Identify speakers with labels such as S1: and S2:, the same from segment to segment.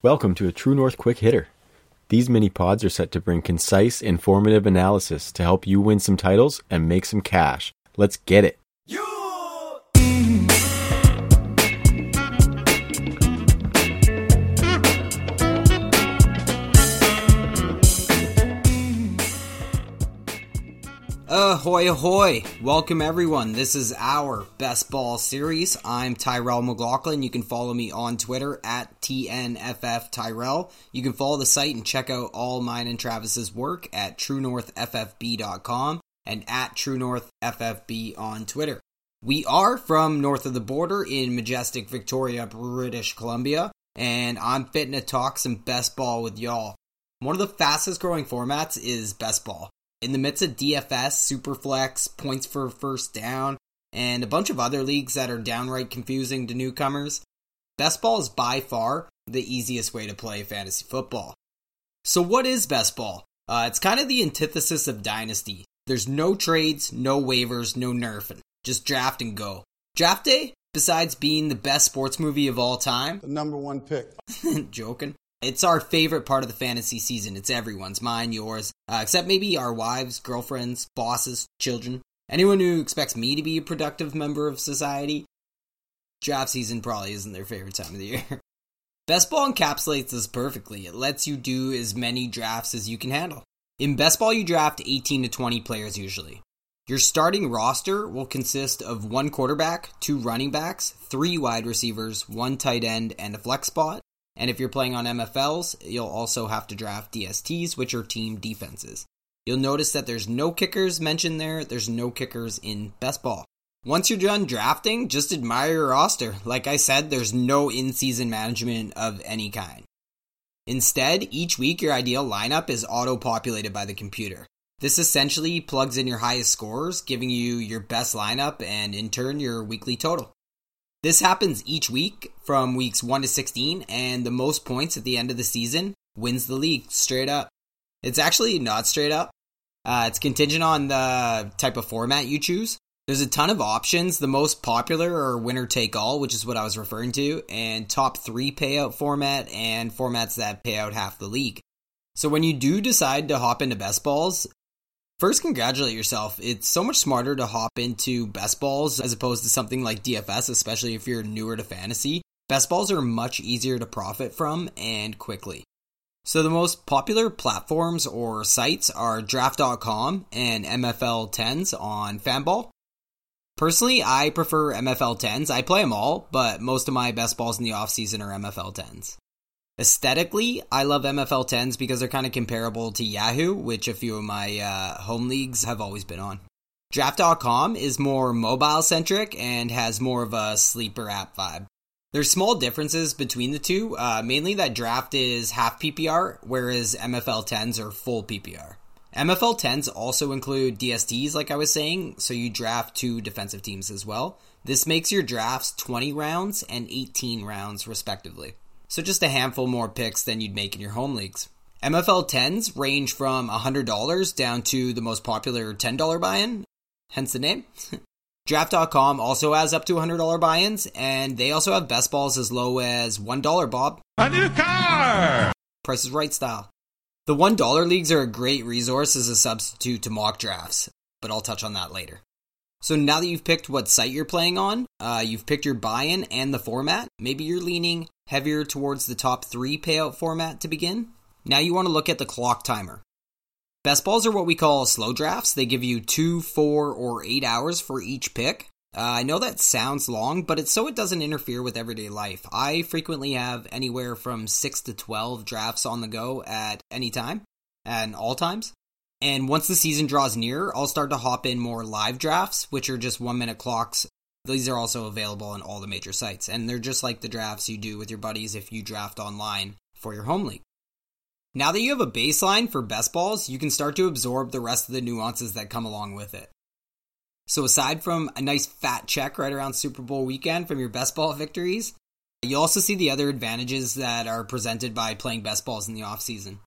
S1: Welcome to a True North Quick Hitter. These mini pods are set to bring concise, informative analysis to help you win some titles and make some cash. Let's get it.
S2: Ahoy, ahoy! Welcome everyone. This is our best ball series. I'm Tyrell McLaughlin. You can follow me on Twitter at TNFF Tyrell. You can follow the site and check out all mine and Travis's work at TrueNorthFFB.com and at TrueNorthFFB on Twitter. We are from north of the border in majestic Victoria, British Columbia, and I'm fitting to talk some best ball with y'all. One of the fastest growing formats is best ball in the midst of DFS, Superflex, points for first down, and a bunch of other leagues that are downright confusing to newcomers, best ball is by far the easiest way to play fantasy football. So, what is best ball? Uh, it's kind of the antithesis of dynasty. There's no trades, no waivers, no nerfing. Just draft and go. Draft day, besides being the best sports movie of all time,
S3: the number one pick.
S2: joking. It's our favorite part of the fantasy season. It's everyone's, mine, yours, uh, except maybe our wives, girlfriends, bosses, children. Anyone who expects me to be a productive member of society, draft season probably isn't their favorite time of the year. Best Ball encapsulates this perfectly. It lets you do as many drafts as you can handle. In Best Ball, you draft 18 to 20 players usually. Your starting roster will consist of one quarterback, two running backs, three wide receivers, one tight end, and a flex spot. And if you're playing on MFLs, you'll also have to draft DSTs, which are team defenses. You'll notice that there's no kickers mentioned there, there's no kickers in best ball. Once you're done drafting, just admire your roster. Like I said, there's no in season management of any kind. Instead, each week your ideal lineup is auto populated by the computer. This essentially plugs in your highest scores, giving you your best lineup and in turn your weekly total. This happens each week from weeks 1 to 16, and the most points at the end of the season wins the league straight up. It's actually not straight up. Uh, it's contingent on the type of format you choose. There's a ton of options. The most popular are winner take all, which is what I was referring to, and top three payout format and formats that pay out half the league. So when you do decide to hop into best balls, First, congratulate yourself. It's so much smarter to hop into best balls as opposed to something like DFS, especially if you're newer to fantasy. Best balls are much easier to profit from and quickly. So, the most popular platforms or sites are draft.com and MFL 10s on Fanball. Personally, I prefer MFL 10s. I play them all, but most of my best balls in the offseason are MFL 10s. Aesthetically, I love MFL 10s because they're kind of comparable to Yahoo, which a few of my uh, home leagues have always been on. Draft.com is more mobile centric and has more of a sleeper app vibe. There's small differences between the two, uh, mainly that draft is half PPR, whereas MFL 10s are full PPR. MFL 10s also include DSTs, like I was saying, so you draft two defensive teams as well. This makes your drafts 20 rounds and 18 rounds, respectively so just a handful more picks than you'd make in your home leagues. MFL 10s range from $100 down to the most popular $10 buy in, hence the name. Draft.com also has up to $100 buy ins, and they also have best balls as low as $1, Bob.
S4: A new car!
S2: Price is right style. The $1 leagues are a great resource as a substitute to mock drafts, but I'll touch on that later. So now that you've picked what site you're playing on, uh, you've picked your buy-in and the format. Maybe you're leaning heavier towards the top three payout format to begin. Now you want to look at the clock timer. Best balls are what we call slow drafts. They give you two, four, or eight hours for each pick. Uh, I know that sounds long, but it's so it doesn't interfere with everyday life. I frequently have anywhere from six to 12 drafts on the go at any time and all times. And once the season draws near, I'll start to hop in more live drafts, which are just one minute clocks. These are also available on all the major sites, and they're just like the drafts you do with your buddies if you draft online for your home league. Now that you have a baseline for best balls, you can start to absorb the rest of the nuances that come along with it. So, aside from a nice fat check right around Super Bowl weekend from your best ball victories, you also see the other advantages that are presented by playing best balls in the offseason.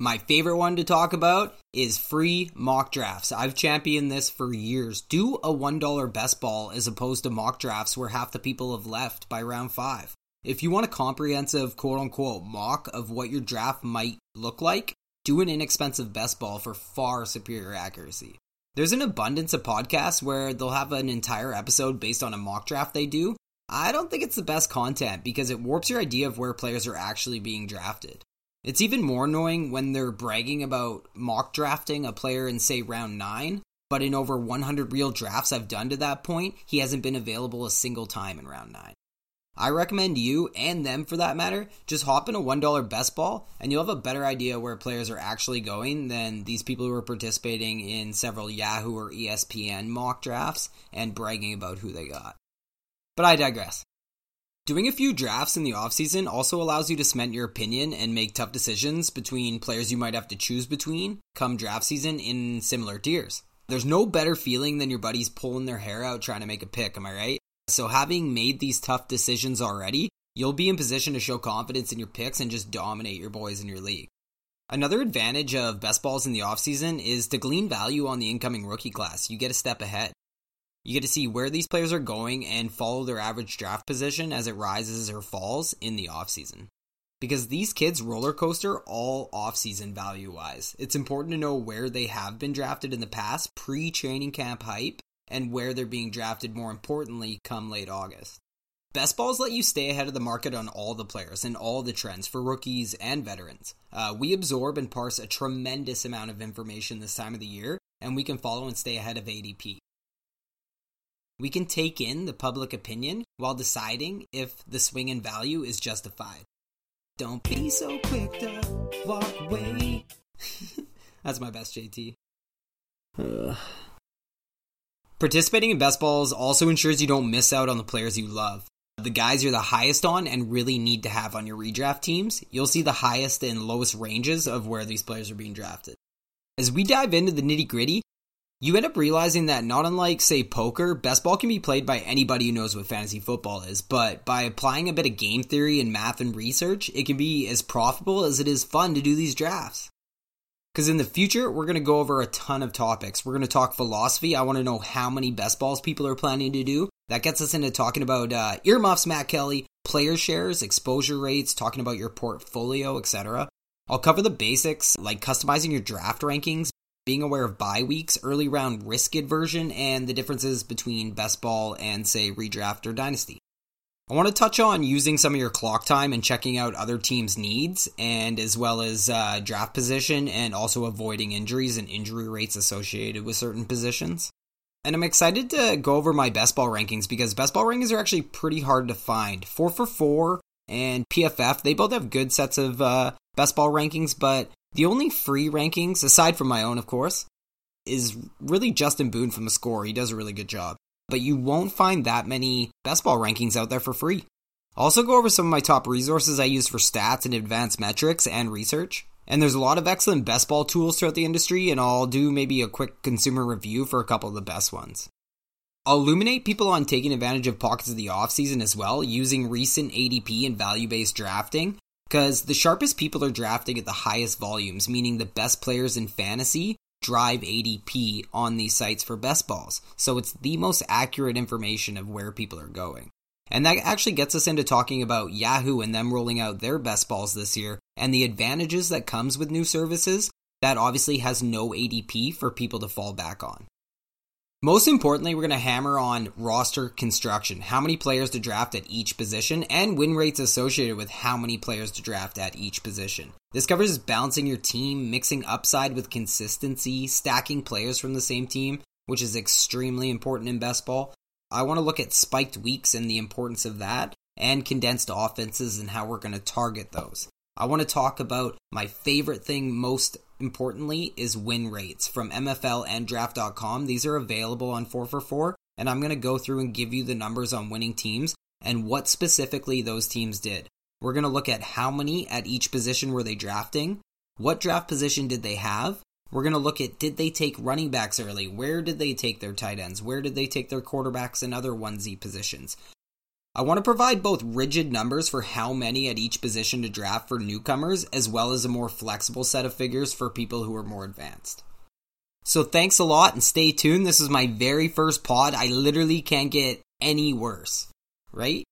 S2: My favorite one to talk about is free mock drafts. I've championed this for years. Do a $1 best ball as opposed to mock drafts where half the people have left by round five. If you want a comprehensive quote unquote mock of what your draft might look like, do an inexpensive best ball for far superior accuracy. There's an abundance of podcasts where they'll have an entire episode based on a mock draft they do. I don't think it's the best content because it warps your idea of where players are actually being drafted. It's even more annoying when they're bragging about mock drafting a player in, say, round 9, but in over 100 real drafts I've done to that point, he hasn't been available a single time in round 9. I recommend you and them for that matter just hop in a $1 best ball and you'll have a better idea where players are actually going than these people who are participating in several Yahoo or ESPN mock drafts and bragging about who they got. But I digress. Doing a few drafts in the offseason also allows you to cement your opinion and make tough decisions between players you might have to choose between come draft season in similar tiers. There's no better feeling than your buddies pulling their hair out trying to make a pick, am I right? So, having made these tough decisions already, you'll be in position to show confidence in your picks and just dominate your boys in your league. Another advantage of best balls in the offseason is to glean value on the incoming rookie class. You get a step ahead. You get to see where these players are going and follow their average draft position as it rises or falls in the offseason. Because these kids roller coaster all offseason value wise. It's important to know where they have been drafted in the past, pre training camp hype, and where they're being drafted more importantly come late August. Best balls let you stay ahead of the market on all the players and all the trends for rookies and veterans. Uh, we absorb and parse a tremendous amount of information this time of the year, and we can follow and stay ahead of ADP. We can take in the public opinion while deciding if the swing in value is justified. Don't be so quick to walk away. That's my best JT. Uh. Participating in best balls also ensures you don't miss out on the players you love. The guys you're the highest on and really need to have on your redraft teams, you'll see the highest and lowest ranges of where these players are being drafted. As we dive into the nitty gritty, you end up realizing that not unlike, say, poker, best ball can be played by anybody who knows what fantasy football is, but by applying a bit of game theory and math and research, it can be as profitable as it is fun to do these drafts. Because in the future, we're going to go over a ton of topics. We're going to talk philosophy. I want to know how many best balls people are planning to do. That gets us into talking about uh, earmuffs, Matt Kelly, player shares, exposure rates, talking about your portfolio, etc. I'll cover the basics like customizing your draft rankings, being aware of bye weeks, early round risk aversion, and the differences between best ball and, say, redraft or dynasty. I want to touch on using some of your clock time and checking out other teams' needs, and as well as uh, draft position, and also avoiding injuries and injury rates associated with certain positions. And I'm excited to go over my best ball rankings because best ball rankings are actually pretty hard to find. 4 for 4 and PFF, they both have good sets of uh, best ball rankings, but the only free rankings, aside from my own, of course, is really Justin Boone from the score. He does a really good job but you won't find that many best ball rankings out there for free. I'll also go over some of my top resources I use for stats and advanced metrics and research. And there's a lot of excellent best ball tools throughout the industry, and I'll do maybe a quick consumer review for a couple of the best ones. I'll illuminate people on taking advantage of pockets of the offseason as well, using recent ADP and value based drafting, because the sharpest people are drafting at the highest volumes, meaning the best players in fantasy drive ADP on these sites for best balls. So it's the most accurate information of where people are going. And that actually gets us into talking about Yahoo and them rolling out their best balls this year and the advantages that comes with new services that obviously has no ADP for people to fall back on. Most importantly, we're going to hammer on roster construction, how many players to draft at each position, and win rates associated with how many players to draft at each position. This covers balancing your team, mixing upside with consistency, stacking players from the same team, which is extremely important in best ball. I want to look at spiked weeks and the importance of that, and condensed offenses and how we're going to target those. I want to talk about my favorite thing most importantly is win rates from MFL and draft.com. These are available on 4 for 4 and I'm going to go through and give you the numbers on winning teams and what specifically those teams did. We're going to look at how many at each position were they drafting, what draft position did they have, we're going to look at did they take running backs early? Where did they take their tight ends? Where did they take their quarterbacks and other onesie positions? I want to provide both rigid numbers for how many at each position to draft for newcomers, as well as a more flexible set of figures for people who are more advanced. So thanks a lot and stay tuned. This is my very first pod. I literally can't get any worse, right?